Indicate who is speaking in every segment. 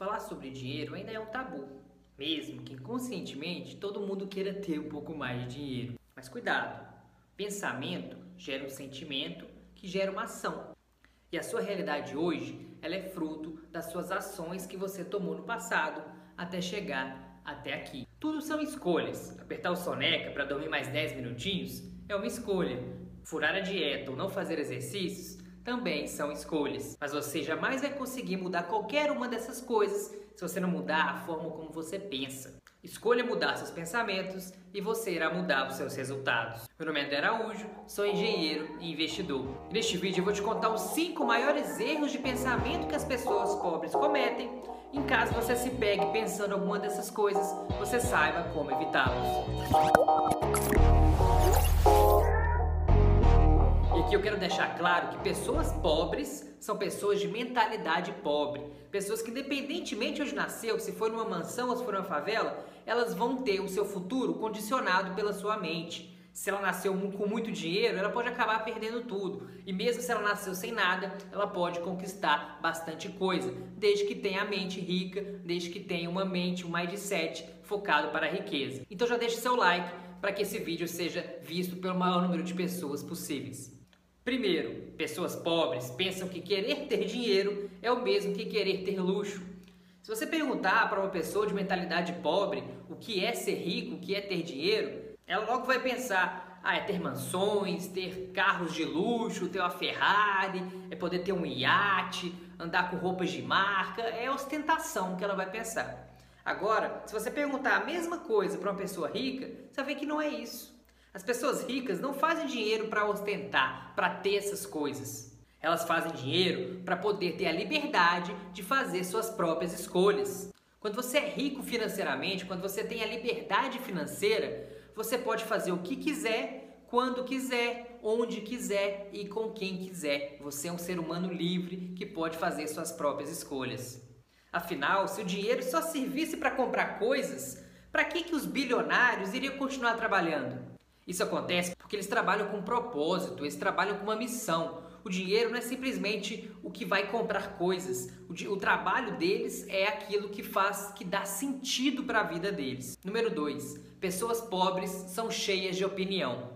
Speaker 1: Falar sobre dinheiro ainda é um tabu, mesmo que inconscientemente todo mundo queira ter um pouco mais de dinheiro. Mas cuidado, pensamento gera um sentimento que gera uma ação. E a sua realidade hoje, ela é fruto das suas ações que você tomou no passado até chegar até aqui. Tudo são escolhas. Apertar o soneca para dormir mais 10 minutinhos é uma escolha. Furar a dieta ou não fazer exercícios também são escolhas. Mas você jamais vai conseguir mudar qualquer uma dessas coisas se você não mudar a forma como você pensa. Escolha mudar seus pensamentos e você irá mudar os seus resultados. Meu nome é André Araújo, sou engenheiro e investidor. neste vídeo eu vou te contar os 5 maiores erros de pensamento que as pessoas pobres cometem. Em caso você se pegue pensando alguma dessas coisas, você saiba como evitá-los. Aqui eu quero deixar claro que pessoas pobres são pessoas de mentalidade pobre. Pessoas que, independentemente de onde nasceu, se for numa mansão ou se for numa favela, elas vão ter o seu futuro condicionado pela sua mente. Se ela nasceu com muito dinheiro, ela pode acabar perdendo tudo. E mesmo se ela nasceu sem nada, ela pode conquistar bastante coisa, desde que tenha a mente rica, desde que tenha uma mente, um mindset focado para a riqueza. Então já deixe seu like para que esse vídeo seja visto pelo maior número de pessoas possíveis. Primeiro, pessoas pobres pensam que querer ter dinheiro é o mesmo que querer ter luxo. Se você perguntar para uma pessoa de mentalidade pobre o que é ser rico, o que é ter dinheiro, ela logo vai pensar: ah, é ter mansões, ter carros de luxo, ter uma Ferrari, é poder ter um iate, andar com roupas de marca, é ostentação que ela vai pensar. Agora, se você perguntar a mesma coisa para uma pessoa rica, você vai ver que não é isso. As pessoas ricas não fazem dinheiro para ostentar, para ter essas coisas. Elas fazem dinheiro para poder ter a liberdade de fazer suas próprias escolhas. Quando você é rico financeiramente, quando você tem a liberdade financeira, você pode fazer o que quiser, quando quiser, onde quiser e com quem quiser. Você é um ser humano livre que pode fazer suas próprias escolhas. Afinal, se o dinheiro só servisse para comprar coisas, para que, que os bilionários iriam continuar trabalhando? Isso acontece porque eles trabalham com propósito, eles trabalham com uma missão. O dinheiro não é simplesmente o que vai comprar coisas. O, o trabalho deles é aquilo que faz, que dá sentido para a vida deles. Número 2. Pessoas pobres são cheias de opinião.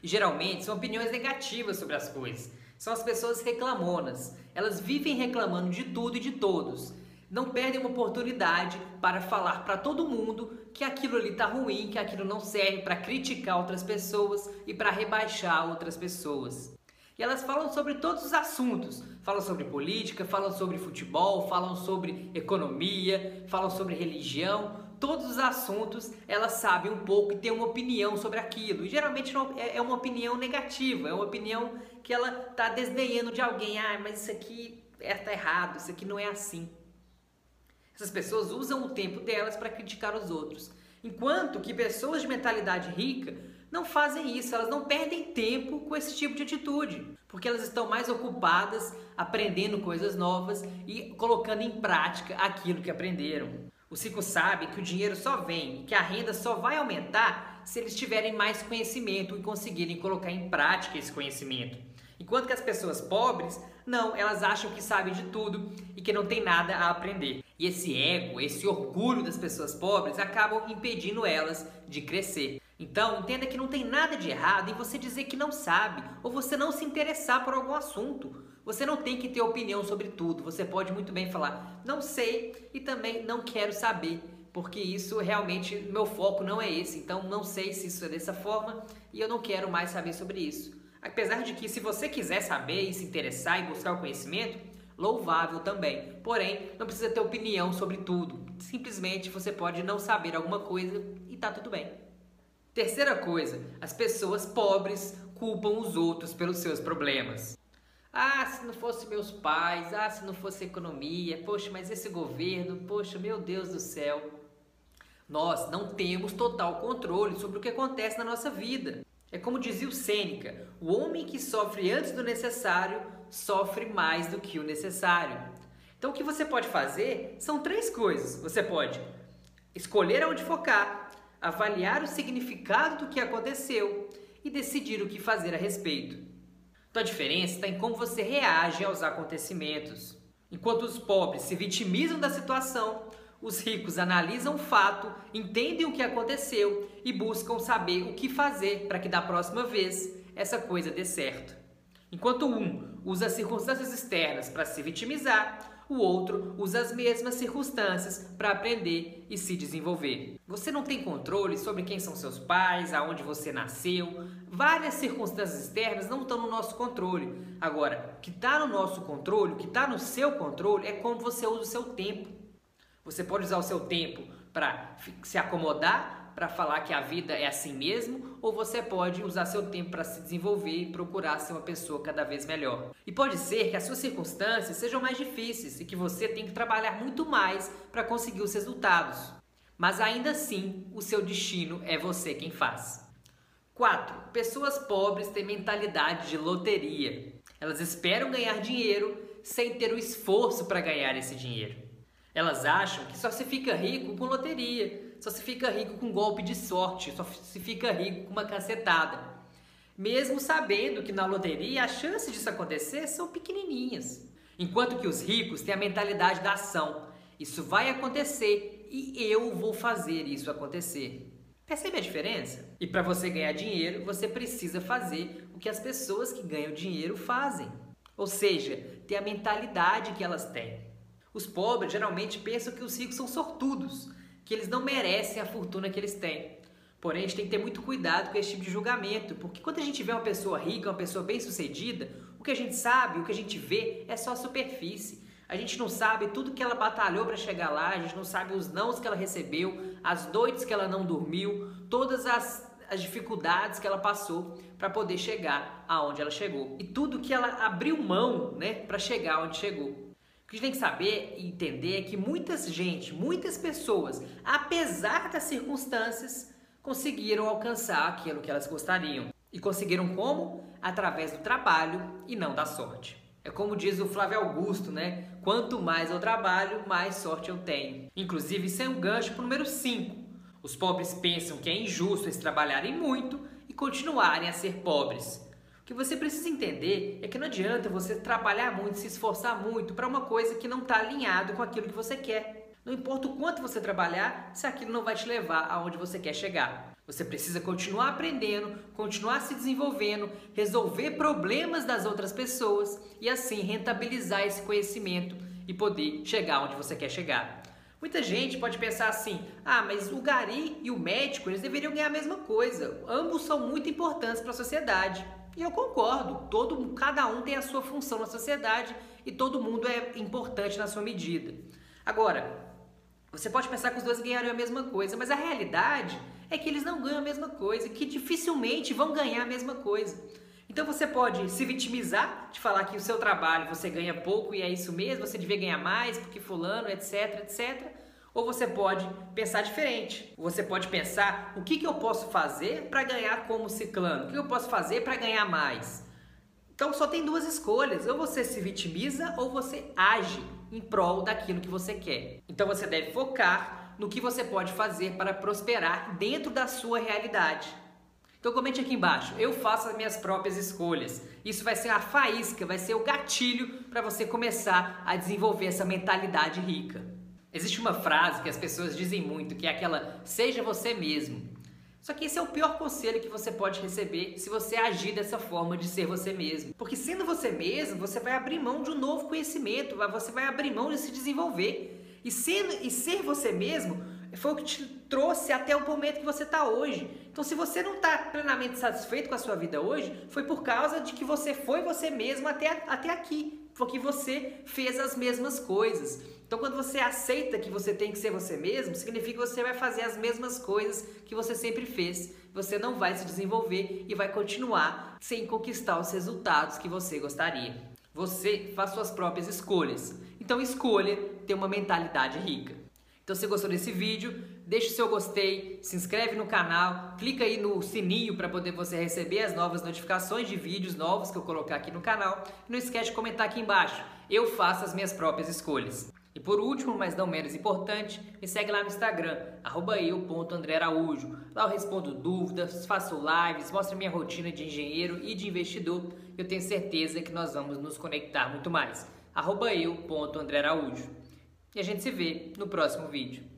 Speaker 1: E geralmente são opiniões negativas sobre as coisas. São as pessoas reclamonas. Elas vivem reclamando de tudo e de todos não perdem uma oportunidade para falar para todo mundo que aquilo ali está ruim, que aquilo não serve para criticar outras pessoas e para rebaixar outras pessoas. E elas falam sobre todos os assuntos. Falam sobre política, falam sobre futebol, falam sobre economia, falam sobre religião. Todos os assuntos elas sabem um pouco e têm uma opinião sobre aquilo. E geralmente é, é uma opinião negativa, é uma opinião que ela está desdenhando de alguém. Ah, mas isso aqui está errado, isso aqui não é assim. Essas pessoas usam o tempo delas para criticar os outros. Enquanto que pessoas de mentalidade rica não fazem isso, elas não perdem tempo com esse tipo de atitude, porque elas estão mais ocupadas aprendendo coisas novas e colocando em prática aquilo que aprenderam. Os ricos sabem que o dinheiro só vem que a renda só vai aumentar se eles tiverem mais conhecimento e conseguirem colocar em prática esse conhecimento. Enquanto que as pessoas pobres, não, elas acham que sabem de tudo e que não tem nada a aprender. E esse ego, esse orgulho das pessoas pobres acabam impedindo elas de crescer. Então, entenda que não tem nada de errado em você dizer que não sabe ou você não se interessar por algum assunto. Você não tem que ter opinião sobre tudo. Você pode muito bem falar, não sei e também não quero saber, porque isso realmente, meu foco não é esse. Então, não sei se isso é dessa forma e eu não quero mais saber sobre isso. Apesar de que, se você quiser saber e se interessar e buscar o conhecimento, louvável também. Porém, não precisa ter opinião sobre tudo. Simplesmente você pode não saber alguma coisa e tá tudo bem. Terceira coisa, as pessoas pobres culpam os outros pelos seus problemas. Ah, se não fosse meus pais, ah, se não fosse economia, poxa, mas esse governo, poxa, meu Deus do céu. Nós não temos total controle sobre o que acontece na nossa vida. É como dizia o Sêneca: o homem que sofre antes do necessário sofre mais do que o necessário. Então, o que você pode fazer são três coisas. Você pode escolher aonde focar, avaliar o significado do que aconteceu e decidir o que fazer a respeito. Então, a diferença está em como você reage aos acontecimentos. Enquanto os pobres se vitimizam da situação, os ricos analisam o fato, entendem o que aconteceu e buscam saber o que fazer para que da próxima vez essa coisa dê certo. Enquanto um usa as circunstâncias externas para se vitimizar, o outro usa as mesmas circunstâncias para aprender e se desenvolver. Você não tem controle sobre quem são seus pais, aonde você nasceu. Várias circunstâncias externas não estão no nosso controle. Agora, o que está no nosso controle, o que está no seu controle é como você usa o seu tempo. Você pode usar o seu tempo para se acomodar para falar que a vida é assim mesmo, ou você pode usar seu tempo para se desenvolver e procurar ser uma pessoa cada vez melhor. E pode ser que as suas circunstâncias sejam mais difíceis e que você tenha que trabalhar muito mais para conseguir os resultados. Mas ainda assim, o seu destino é você quem faz. 4. Pessoas pobres têm mentalidade de loteria. Elas esperam ganhar dinheiro sem ter o esforço para ganhar esse dinheiro. Elas acham que só se fica rico com loteria, só se fica rico com golpe de sorte, só se fica rico com uma cacetada. Mesmo sabendo que na loteria as chances disso acontecer são pequenininhas. Enquanto que os ricos têm a mentalidade da ação. Isso vai acontecer e eu vou fazer isso acontecer. Percebe a diferença? E para você ganhar dinheiro, você precisa fazer o que as pessoas que ganham dinheiro fazem. Ou seja, ter a mentalidade que elas têm. Os pobres geralmente pensam que os ricos são sortudos, que eles não merecem a fortuna que eles têm. Porém, a gente tem que ter muito cuidado com esse tipo de julgamento, porque quando a gente vê uma pessoa rica, uma pessoa bem-sucedida, o que a gente sabe, o que a gente vê é só a superfície. A gente não sabe tudo que ela batalhou para chegar lá, a gente não sabe os nãos que ela recebeu, as noites que ela não dormiu, todas as, as dificuldades que ela passou para poder chegar aonde ela chegou. E tudo que ela abriu mão, né, para chegar onde chegou. O que a gente tem que saber e entender é que muita gente, muitas pessoas, apesar das circunstâncias, conseguiram alcançar aquilo que elas gostariam. E conseguiram como? Através do trabalho e não da sorte. É como diz o Flávio Augusto, né? Quanto mais eu trabalho, mais sorte eu tenho. Inclusive, isso é um gancho para o número 5. Os pobres pensam que é injusto eles trabalharem muito e continuarem a ser pobres. Que você precisa entender é que não adianta você trabalhar muito, se esforçar muito para uma coisa que não está alinhado com aquilo que você quer. Não importa o quanto você trabalhar, se aquilo não vai te levar aonde você quer chegar. Você precisa continuar aprendendo, continuar se desenvolvendo, resolver problemas das outras pessoas e assim rentabilizar esse conhecimento e poder chegar onde você quer chegar. Muita gente pode pensar assim: ah, mas o gari e o médico eles deveriam ganhar a mesma coisa. Ambos são muito importantes para a sociedade. E eu concordo, todo, cada um tem a sua função na sociedade e todo mundo é importante na sua medida. Agora, você pode pensar que os dois ganhariam a mesma coisa, mas a realidade é que eles não ganham a mesma coisa, que dificilmente vão ganhar a mesma coisa. Então você pode se vitimizar de falar que o seu trabalho você ganha pouco e é isso mesmo, você devia ganhar mais porque fulano, etc, etc. Ou você pode pensar diferente. Você pode pensar o que, que eu posso fazer para ganhar como ciclano, o que eu posso fazer para ganhar mais. Então só tem duas escolhas: ou você se vitimiza ou você age em prol daquilo que você quer. Então você deve focar no que você pode fazer para prosperar dentro da sua realidade. Então comente aqui embaixo, eu faço as minhas próprias escolhas. Isso vai ser a faísca, vai ser o gatilho para você começar a desenvolver essa mentalidade rica. Existe uma frase que as pessoas dizem muito, que é aquela seja você mesmo. Só que esse é o pior conselho que você pode receber se você agir dessa forma de ser você mesmo. Porque sendo você mesmo, você vai abrir mão de um novo conhecimento, você vai abrir mão de se desenvolver. E, sendo, e ser você mesmo foi o que te trouxe até o momento que você está hoje. Então, se você não está plenamente satisfeito com a sua vida hoje, foi por causa de que você foi você mesmo até, até aqui. Porque você fez as mesmas coisas. Então, quando você aceita que você tem que ser você mesmo, significa que você vai fazer as mesmas coisas que você sempre fez. Você não vai se desenvolver e vai continuar sem conquistar os resultados que você gostaria. Você faz suas próprias escolhas. Então, escolha ter uma mentalidade rica. Então, se gostou desse vídeo, deixe o seu gostei, se inscreve no canal, clica aí no sininho para poder você receber as novas notificações de vídeos novos que eu colocar aqui no canal. E não esquece de comentar aqui embaixo. Eu faço as minhas próprias escolhas. Por último, mas não menos importante, me segue lá no Instagram, eu.andrearaújo. Lá eu respondo dúvidas, faço lives, mostro minha rotina de engenheiro e de investidor. Eu tenho certeza que nós vamos nos conectar muito mais. eu.andrearaújo. E a gente se vê no próximo vídeo.